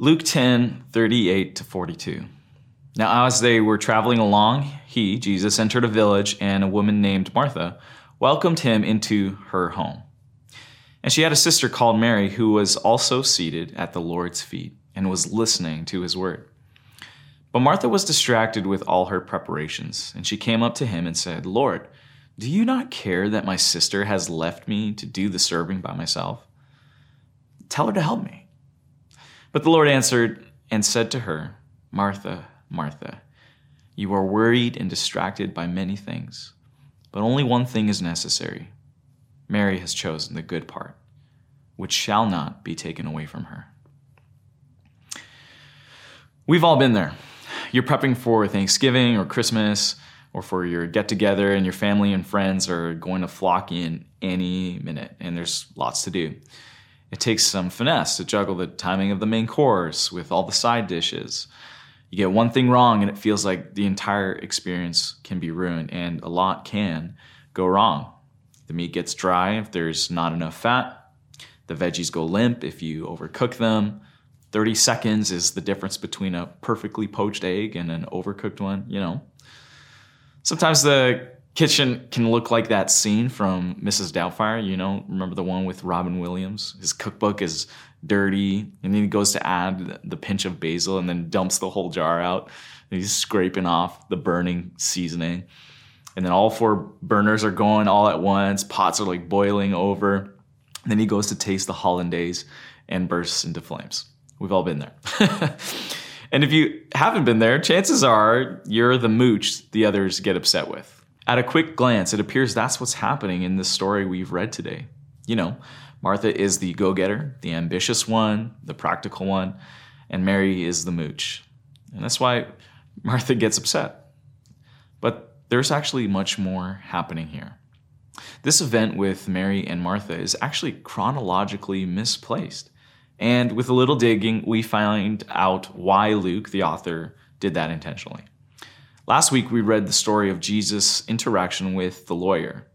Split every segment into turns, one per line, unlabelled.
Luke 10, 38 to 42. Now, as they were traveling along, he, Jesus, entered a village, and a woman named Martha welcomed him into her home. And she had a sister called Mary who was also seated at the Lord's feet and was listening to his word. But Martha was distracted with all her preparations, and she came up to him and said, Lord, do you not care that my sister has left me to do the serving by myself? Tell her to help me. But the Lord answered and said to her, Martha, Martha, you are worried and distracted by many things, but only one thing is necessary. Mary has chosen the good part, which shall not be taken away from her. We've all been there. You're prepping for Thanksgiving or Christmas or for your get together, and your family and friends are going to flock in any minute, and there's lots to do. It takes some finesse to juggle the timing of the main course with all the side dishes. You get one thing wrong, and it feels like the entire experience can be ruined, and a lot can go wrong. The meat gets dry if there's not enough fat. The veggies go limp if you overcook them. 30 seconds is the difference between a perfectly poached egg and an overcooked one, you know. Sometimes the kitchen can look like that scene from Mrs. Doubtfire, you know, remember the one with Robin Williams? His cookbook is dirty, and then he goes to add the pinch of basil and then dumps the whole jar out. He's scraping off the burning seasoning. And then all four burners are going all at once, pots are like boiling over. And then he goes to taste the hollandaise and bursts into flames. We've all been there. and if you haven't been there, chances are you're the mooch the others get upset with. At a quick glance, it appears that's what's happening in this story we've read today. You know, Martha is the go getter, the ambitious one, the practical one, and Mary is the mooch. And that's why Martha gets upset. But there's actually much more happening here. This event with Mary and Martha is actually chronologically misplaced. And with a little digging, we find out why Luke, the author, did that intentionally. Last week, we read the story of Jesus' interaction with the lawyer.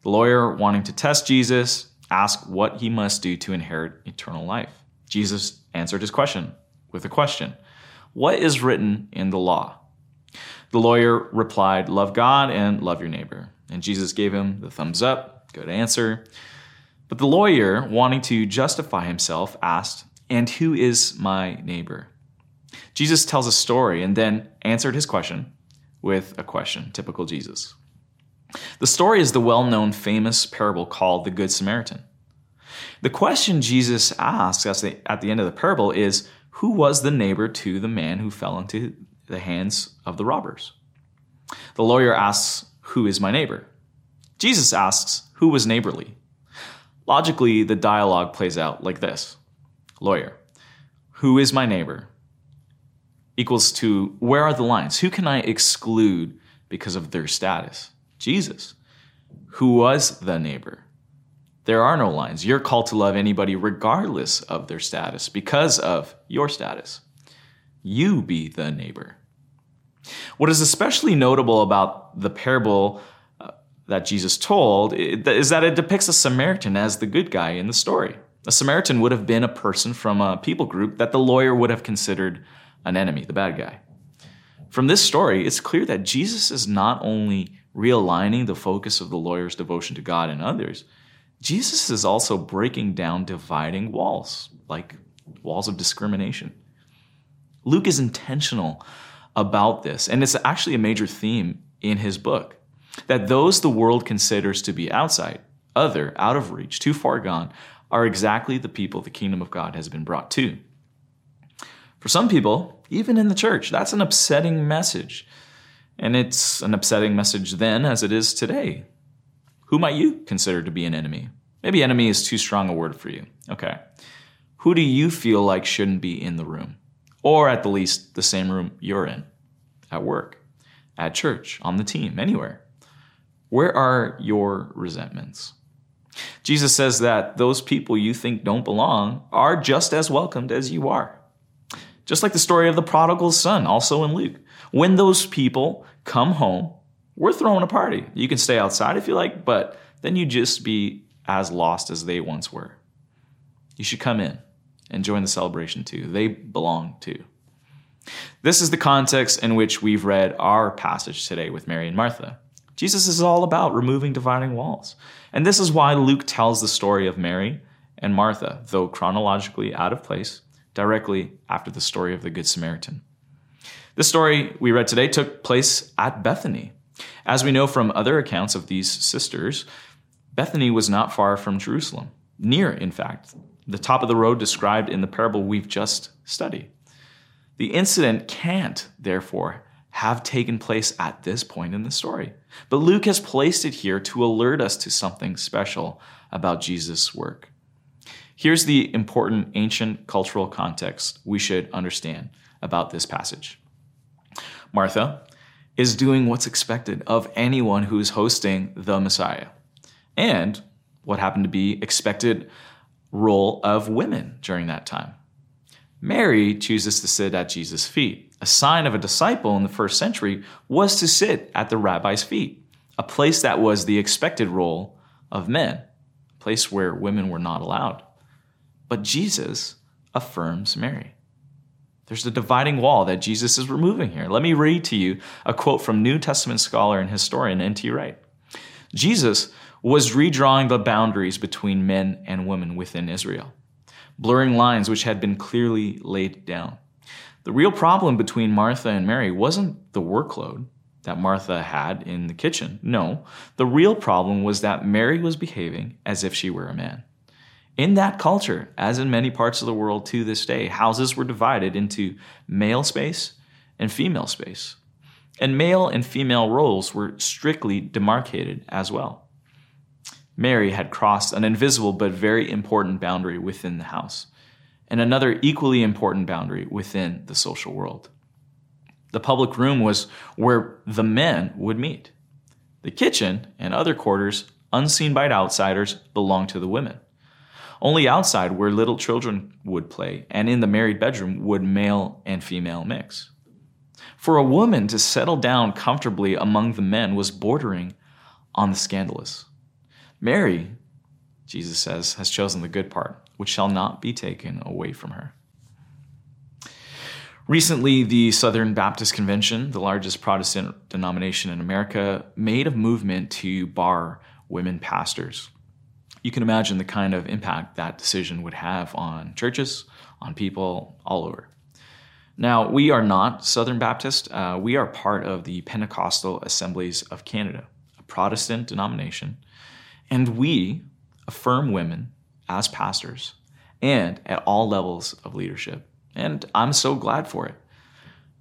The lawyer, wanting to test Jesus, asked what he must do to inherit eternal life. Jesus answered his question with a question What is written in the law? The lawyer replied, Love God and love your neighbor. And Jesus gave him the thumbs up, good answer. But the lawyer, wanting to justify himself, asked, And who is my neighbor? Jesus tells a story and then answered his question with a question, typical Jesus. The story is the well known famous parable called the Good Samaritan. The question Jesus asks at the end of the parable is Who was the neighbor to the man who fell into the hands of the robbers? The lawyer asks, Who is my neighbor? Jesus asks, Who was neighborly? Logically, the dialogue plays out like this Lawyer, who is my neighbor? Equals to where are the lines? Who can I exclude because of their status? Jesus. Who was the neighbor? There are no lines. You're called to love anybody regardless of their status because of your status. You be the neighbor. What is especially notable about the parable uh, that Jesus told is that it depicts a Samaritan as the good guy in the story. A Samaritan would have been a person from a people group that the lawyer would have considered an enemy, the bad guy. From this story, it's clear that Jesus is not only realigning the focus of the lawyer's devotion to God and others, Jesus is also breaking down dividing walls, like walls of discrimination. Luke is intentional about this, and it's actually a major theme in his book that those the world considers to be outside, other, out of reach, too far gone, are exactly the people the kingdom of God has been brought to. For some people, even in the church, that's an upsetting message. And it's an upsetting message then as it is today. Who might you consider to be an enemy? Maybe enemy is too strong a word for you. Okay. Who do you feel like shouldn't be in the room? Or at the least, the same room you're in? At work, at church, on the team, anywhere. Where are your resentments? Jesus says that those people you think don't belong are just as welcomed as you are. Just like the story of the prodigal son, also in Luke. When those people come home, we're throwing a party. You can stay outside if you like, but then you just be as lost as they once were. You should come in. and join the celebration too. They belong too. This is the context in which we've read our passage today with Mary and Martha. Jesus is all about removing dividing walls. And this is why Luke tells the story of Mary and Martha, though chronologically out of place, directly after the story of the Good Samaritan. The story we read today took place at Bethany. As we know from other accounts of these sisters, Bethany was not far from Jerusalem, near, in fact, the top of the road described in the parable we've just studied. The incident can't, therefore, have taken place at this point in the story. But Luke has placed it here to alert us to something special about Jesus' work. Here's the important ancient cultural context we should understand about this passage. Martha is doing what's expected of anyone who's hosting the Messiah, and what happened to be expected role of women during that time. Mary chooses to sit at Jesus' feet. A sign of a disciple in the first century was to sit at the rabbi's feet, a place that was the expected role of men, a place where women were not allowed. But Jesus affirms Mary. There's a dividing wall that Jesus is removing here. Let me read to you a quote from New Testament scholar and historian N.T. Wright. Jesus was redrawing the boundaries between men and women within Israel, blurring lines which had been clearly laid down. The real problem between Martha and Mary wasn't the workload that Martha had in the kitchen. No, the real problem was that Mary was behaving as if she were a man. In that culture, as in many parts of the world to this day, houses were divided into male space and female space. And male and female roles were strictly demarcated as well. Mary had crossed an invisible but very important boundary within the house, and another equally important boundary within the social world. The public room was where the men would meet. The kitchen and other quarters, unseen by outsiders, belonged to the women. Only outside, where little children would play, and in the married bedroom, would male and female mix. For a woman to settle down comfortably among the men was bordering on the scandalous. Mary, Jesus says, has chosen the good part, which shall not be taken away from her. Recently, the Southern Baptist Convention, the largest Protestant denomination in America, made a movement to bar women pastors you can imagine the kind of impact that decision would have on churches, on people all over. Now, we are not Southern Baptist. Uh, we are part of the Pentecostal Assemblies of Canada, a Protestant denomination, and we affirm women as pastors and at all levels of leadership. And I'm so glad for it.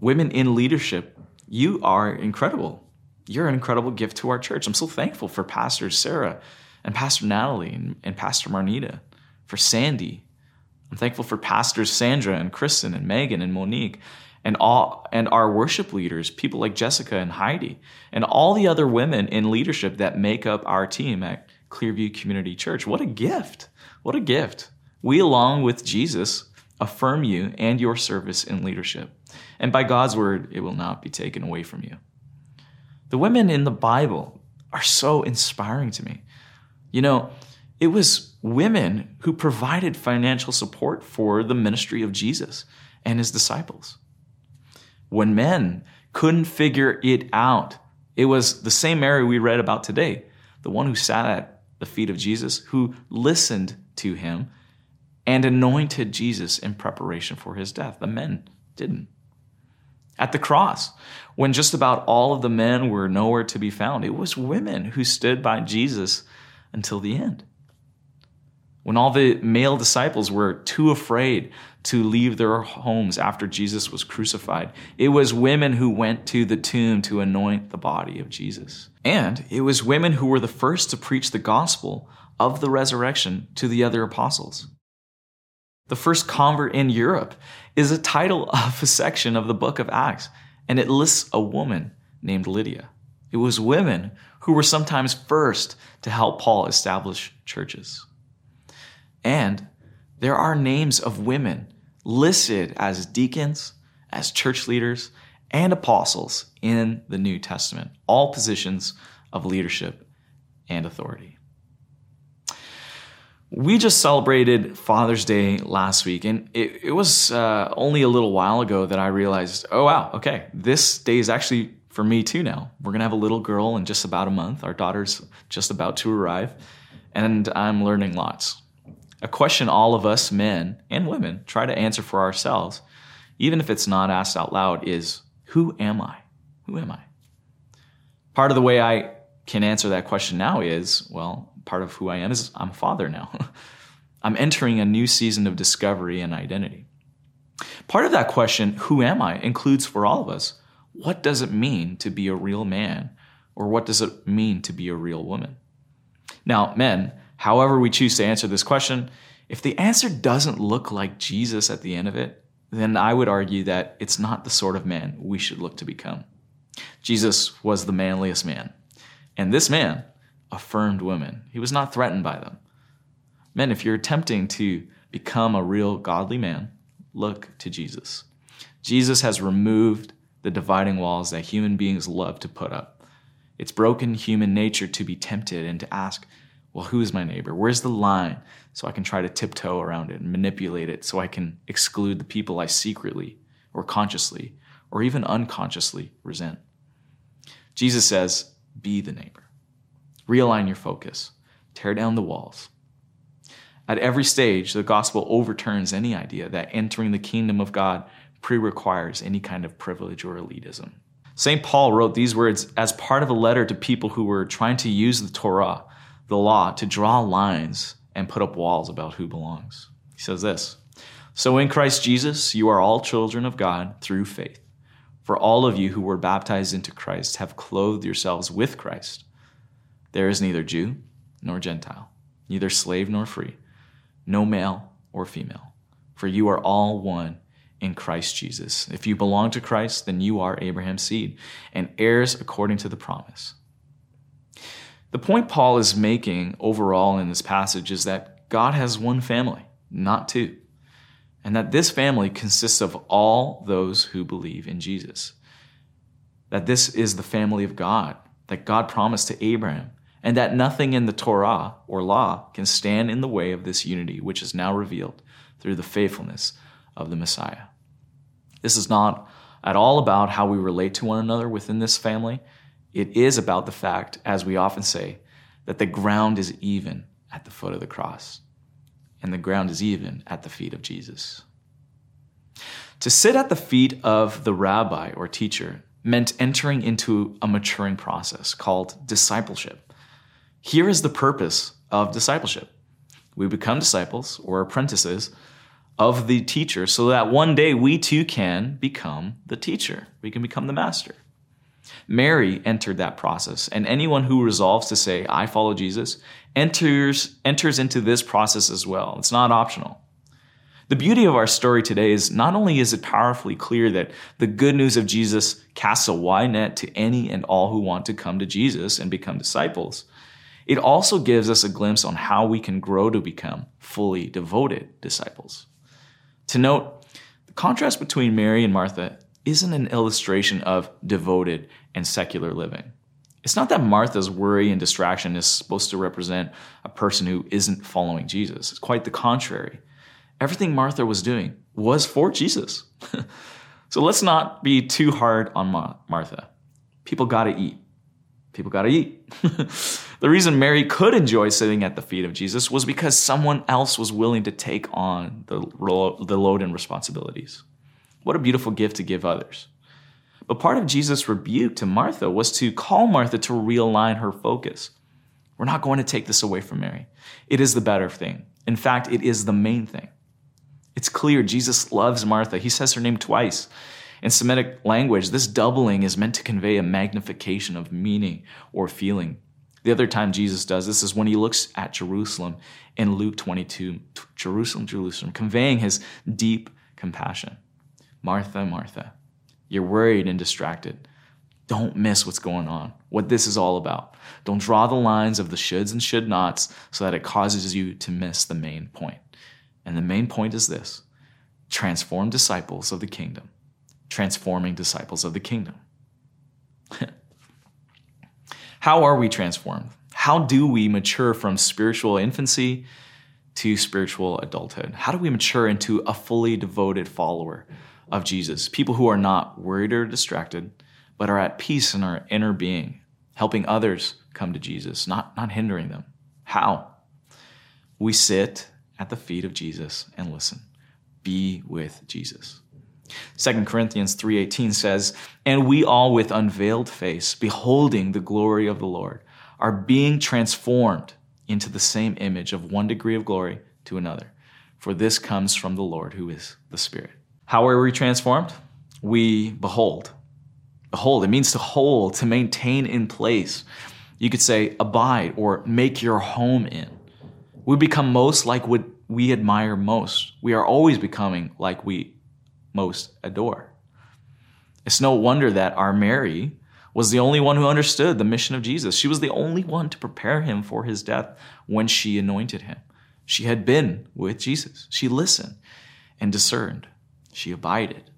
Women in leadership, you are incredible. You're an incredible gift to our church. I'm so thankful for Pastor Sarah and Pastor Natalie and, and Pastor Marnita, for Sandy. I'm thankful for Pastors Sandra and Kristen and Megan and Monique and all and our worship leaders, people like Jessica and Heidi, and all the other women in leadership that make up our team at Clearview Community Church. What a gift! What a gift. We, along with Jesus, affirm you and your service in leadership. And by God's word, it will not be taken away from you. The women in the Bible are so inspiring to me. You know, it was women who provided financial support for the ministry of Jesus and his disciples. When men couldn't figure it out, it was the same Mary we read about today, the one who sat at the feet of Jesus, who listened to him and anointed Jesus in preparation for his death. The men didn't. At the cross, when just about all of the men were nowhere to be found, it was women who stood by Jesus until the end. When all the male disciples were too afraid to leave their homes after Jesus was crucified, it was women who went to the tomb to anoint the body of Jesus. And it was women who were the first to preach the gospel of the resurrection to the other apostles. The first convert in Europe is a title of a section of the book of Acts, and it lists a woman named Lydia. It was women who were sometimes first to help Paul establish churches. And there are names of women listed as deacons, as church leaders, and apostles in the New Testament, all positions of leadership and authority. We just celebrated Father's Day last week, and it, it was uh, only a little while ago that I realized, oh, wow, okay, this day is actually for me too now. We're gonna have a little girl in just about a month. Our daughter's just about to arrive, and I'm learning lots. A question all of us men and women try to answer for ourselves, even if it's not asked out loud, is Who am I? Who am I? Part of the way I can answer that question now is well, part of who I am is I'm a father now. I'm entering a new season of discovery and identity. Part of that question, who am I, includes for all of us what does it mean to be a real man? Or what does it mean to be a real woman? Now, men, however we choose to answer this question, if the answer doesn't look like Jesus at the end of it, then I would argue that it's not the sort of man we should look to become. Jesus was the manliest man. And this man affirmed women. He was not threatened by them. Men, if you're attempting to become a real godly man, look to Jesus. Jesus has removed the dividing walls that human beings love to put up. It's broken human nature to be tempted and to ask, well, who is my neighbor? Where's the line so I can try to tiptoe around it and manipulate it so I can exclude the people I secretly or consciously or even unconsciously resent? Jesus says, be the neighbor. Realign your focus. Tear down the walls. At every stage, the gospel overturns any idea that entering the kingdom of God pre requires any kind of privilege or elitism. St. Paul wrote these words as part of a letter to people who were trying to use the Torah, the law, to draw lines and put up walls about who belongs. He says this So in Christ Jesus, you are all children of God through faith. For all of you who were baptized into Christ have clothed yourselves with Christ. There is neither Jew nor Gentile, neither slave nor free, no male or female, for you are all one in Christ Jesus. If you belong to Christ, then you are Abraham's seed and heirs according to the promise. The point Paul is making overall in this passage is that God has one family, not two and that this family consists of all those who believe in Jesus. That this is the family of God, that God promised to Abraham, and that nothing in the Torah or law can stand in the way of this unity, which is now revealed through the faithfulness of the Messiah. This is not at all about how we relate to one another within this family. It is about the fact, as we often say, that the ground is even at the foot of the cross and the ground is even at the feet of Jesus. To sit at the feet of the rabbi or teacher meant entering into a maturing process called discipleship. Here is the purpose of discipleship we become disciples or apprentices of the teacher so that one day we too can become the teacher. We can become the master. Mary entered that process, and anyone who resolves to say, I follow Jesus, enters, enters into this process as well. It's not optional. The beauty of our story today is not only is it powerfully clear that the good news of Jesus casts a wide net to any and all who want to come to Jesus and become disciples, it also gives us a glimpse on how we can grow to become fully devoted disciples. To note, the contrast between Mary and Martha isn't an illustration of devoted and secular living. It's not that Martha's worry and distraction is supposed to represent a person who isn't following Jesus. It's quite the contrary. Everything Martha was doing was for Jesus. so let's not be too hard on Ma- Martha. People got to eat. People got to eat. the reason Mary could enjoy sitting at the feet of Jesus was because someone else was willing to take on the, the load and responsibilities. What a beautiful gift to give others. But part of Jesus' rebuke to Martha was to call Martha to realign her focus. We're not going to take this away from Mary. It is the better thing. In fact, it is the main thing. It's clear Jesus loves Martha. He says her name twice. In Semitic language, this doubling is meant to convey a magnification of meaning or feeling. The other time Jesus does this is when he looks at Jerusalem in Luke 22, Jerusalem, Jerusalem, conveying his deep compassion. Martha, Martha, you're worried and distracted. Don't miss what's going on, what this is all about. Don't draw the lines of the shoulds and should nots so that it causes you to miss the main point. And the main point is this transform disciples of the kingdom, transforming disciples of the kingdom. How are we transformed? How do we mature from spiritual infancy to spiritual adulthood? How do we mature into a fully devoted follower of Jesus? People who are not worried or distracted, but are at peace in our inner being, helping others come to Jesus, not, not hindering them. How? We sit at the feet of Jesus and listen. Be with Jesus. 2 Corinthians 3:18 says, "And we all with unveiled face, beholding the glory of the Lord, are being transformed into the same image of one degree of glory to another. For this comes from the Lord who is the Spirit." How are we transformed? We behold. Behold, it means to hold, to maintain in place. You could say abide or make your home in. We become most like what we admire most. We are always becoming like we most adore. It's no wonder that our Mary was the only one who understood the mission of Jesus. She was the only one to prepare him for his death when she anointed him. She had been with Jesus. She listened and discerned. She abided.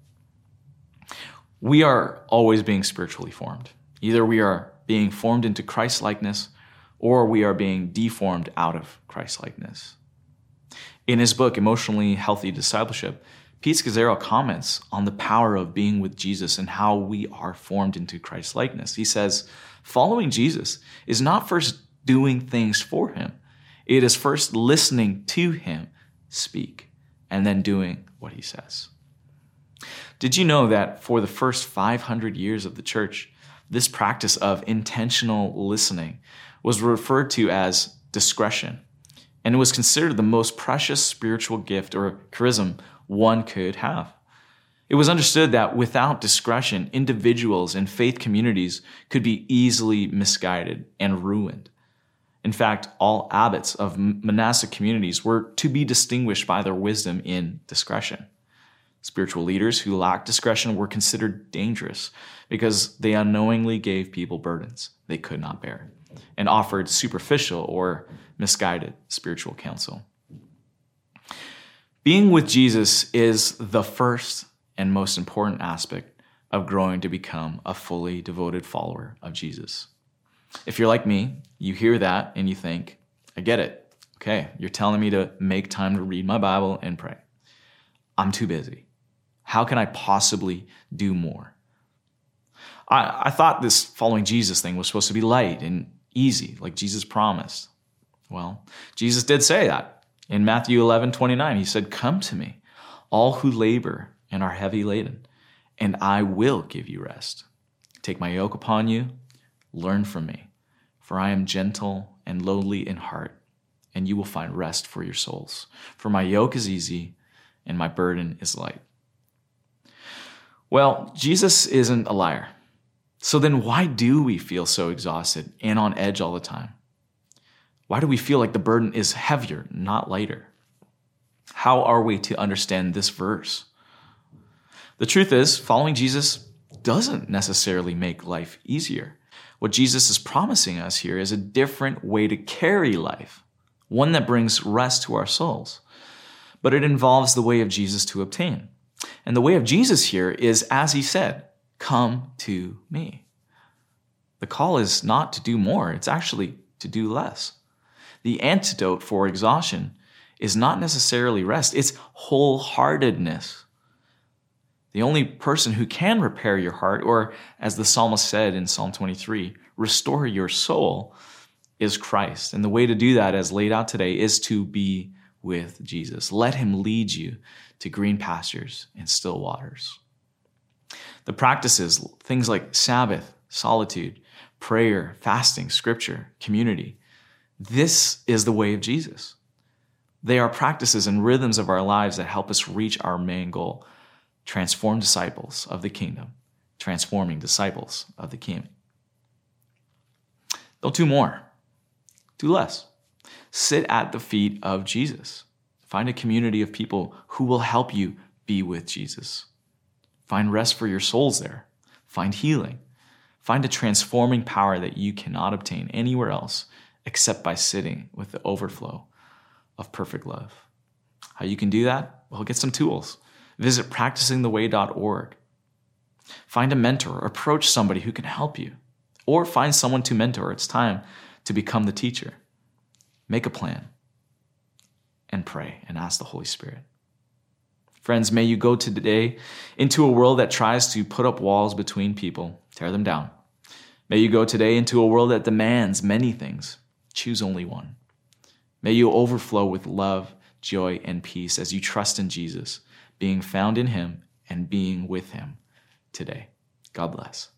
We are always being spiritually formed. Either we are being formed into Christ likeness or we are being deformed out of Christ likeness. In his book, Emotionally Healthy Discipleship, Pete Scazzero comments on the power of being with Jesus and how we are formed into Christ's likeness. He says, following Jesus is not first doing things for him, it is first listening to him speak and then doing what he says. Did you know that for the first 500 years of the church, this practice of intentional listening was referred to as discretion? And it was considered the most precious spiritual gift or charism one could have. It was understood that without discretion, individuals and faith communities could be easily misguided and ruined. In fact, all abbots of monastic communities were to be distinguished by their wisdom in discretion. Spiritual leaders who lacked discretion were considered dangerous because they unknowingly gave people burdens they could not bear and offered superficial or misguided spiritual counsel. Being with Jesus is the first and most important aspect of growing to become a fully devoted follower of Jesus. If you're like me, you hear that and you think, I get it. Okay, you're telling me to make time to read my Bible and pray. I'm too busy. How can I possibly do more? I, I thought this following Jesus thing was supposed to be light and easy, like Jesus promised. Well, Jesus did say that. In Matthew 11, 29, he said, Come to me, all who labor and are heavy laden, and I will give you rest. Take my yoke upon you, learn from me, for I am gentle and lowly in heart, and you will find rest for your souls. For my yoke is easy and my burden is light. Well, Jesus isn't a liar. So then why do we feel so exhausted and on edge all the time? Why do we feel like the burden is heavier, not lighter? How are we to understand this verse? The truth is, following Jesus doesn't necessarily make life easier. What Jesus is promising us here is a different way to carry life, one that brings rest to our souls. But it involves the way of Jesus to obtain. And the way of Jesus here is, as he said, come to me. The call is not to do more, it's actually to do less. The antidote for exhaustion is not necessarily rest, it's wholeheartedness. The only person who can repair your heart, or as the psalmist said in Psalm 23, restore your soul, is Christ. And the way to do that, as laid out today, is to be with Jesus. Let him lead you to green pastures and still waters. The practices, things like Sabbath, solitude, prayer, fasting, scripture, community, this is the way of Jesus. They are practices and rhythms of our lives that help us reach our main goal transform disciples of the kingdom, transforming disciples of the king. Don't do more, do less. Sit at the feet of Jesus. Find a community of people who will help you be with Jesus. Find rest for your souls there. Find healing. Find a transforming power that you cannot obtain anywhere else except by sitting with the overflow of perfect love. How you can do that? Well, get some tools. Visit practicingtheway.org. Find a mentor, approach somebody who can help you, or find someone to mentor. It's time to become the teacher. Make a plan and pray and ask the Holy Spirit. Friends, may you go today into a world that tries to put up walls between people, tear them down. May you go today into a world that demands many things. Choose only one. May you overflow with love, joy, and peace as you trust in Jesus, being found in Him and being with Him today. God bless.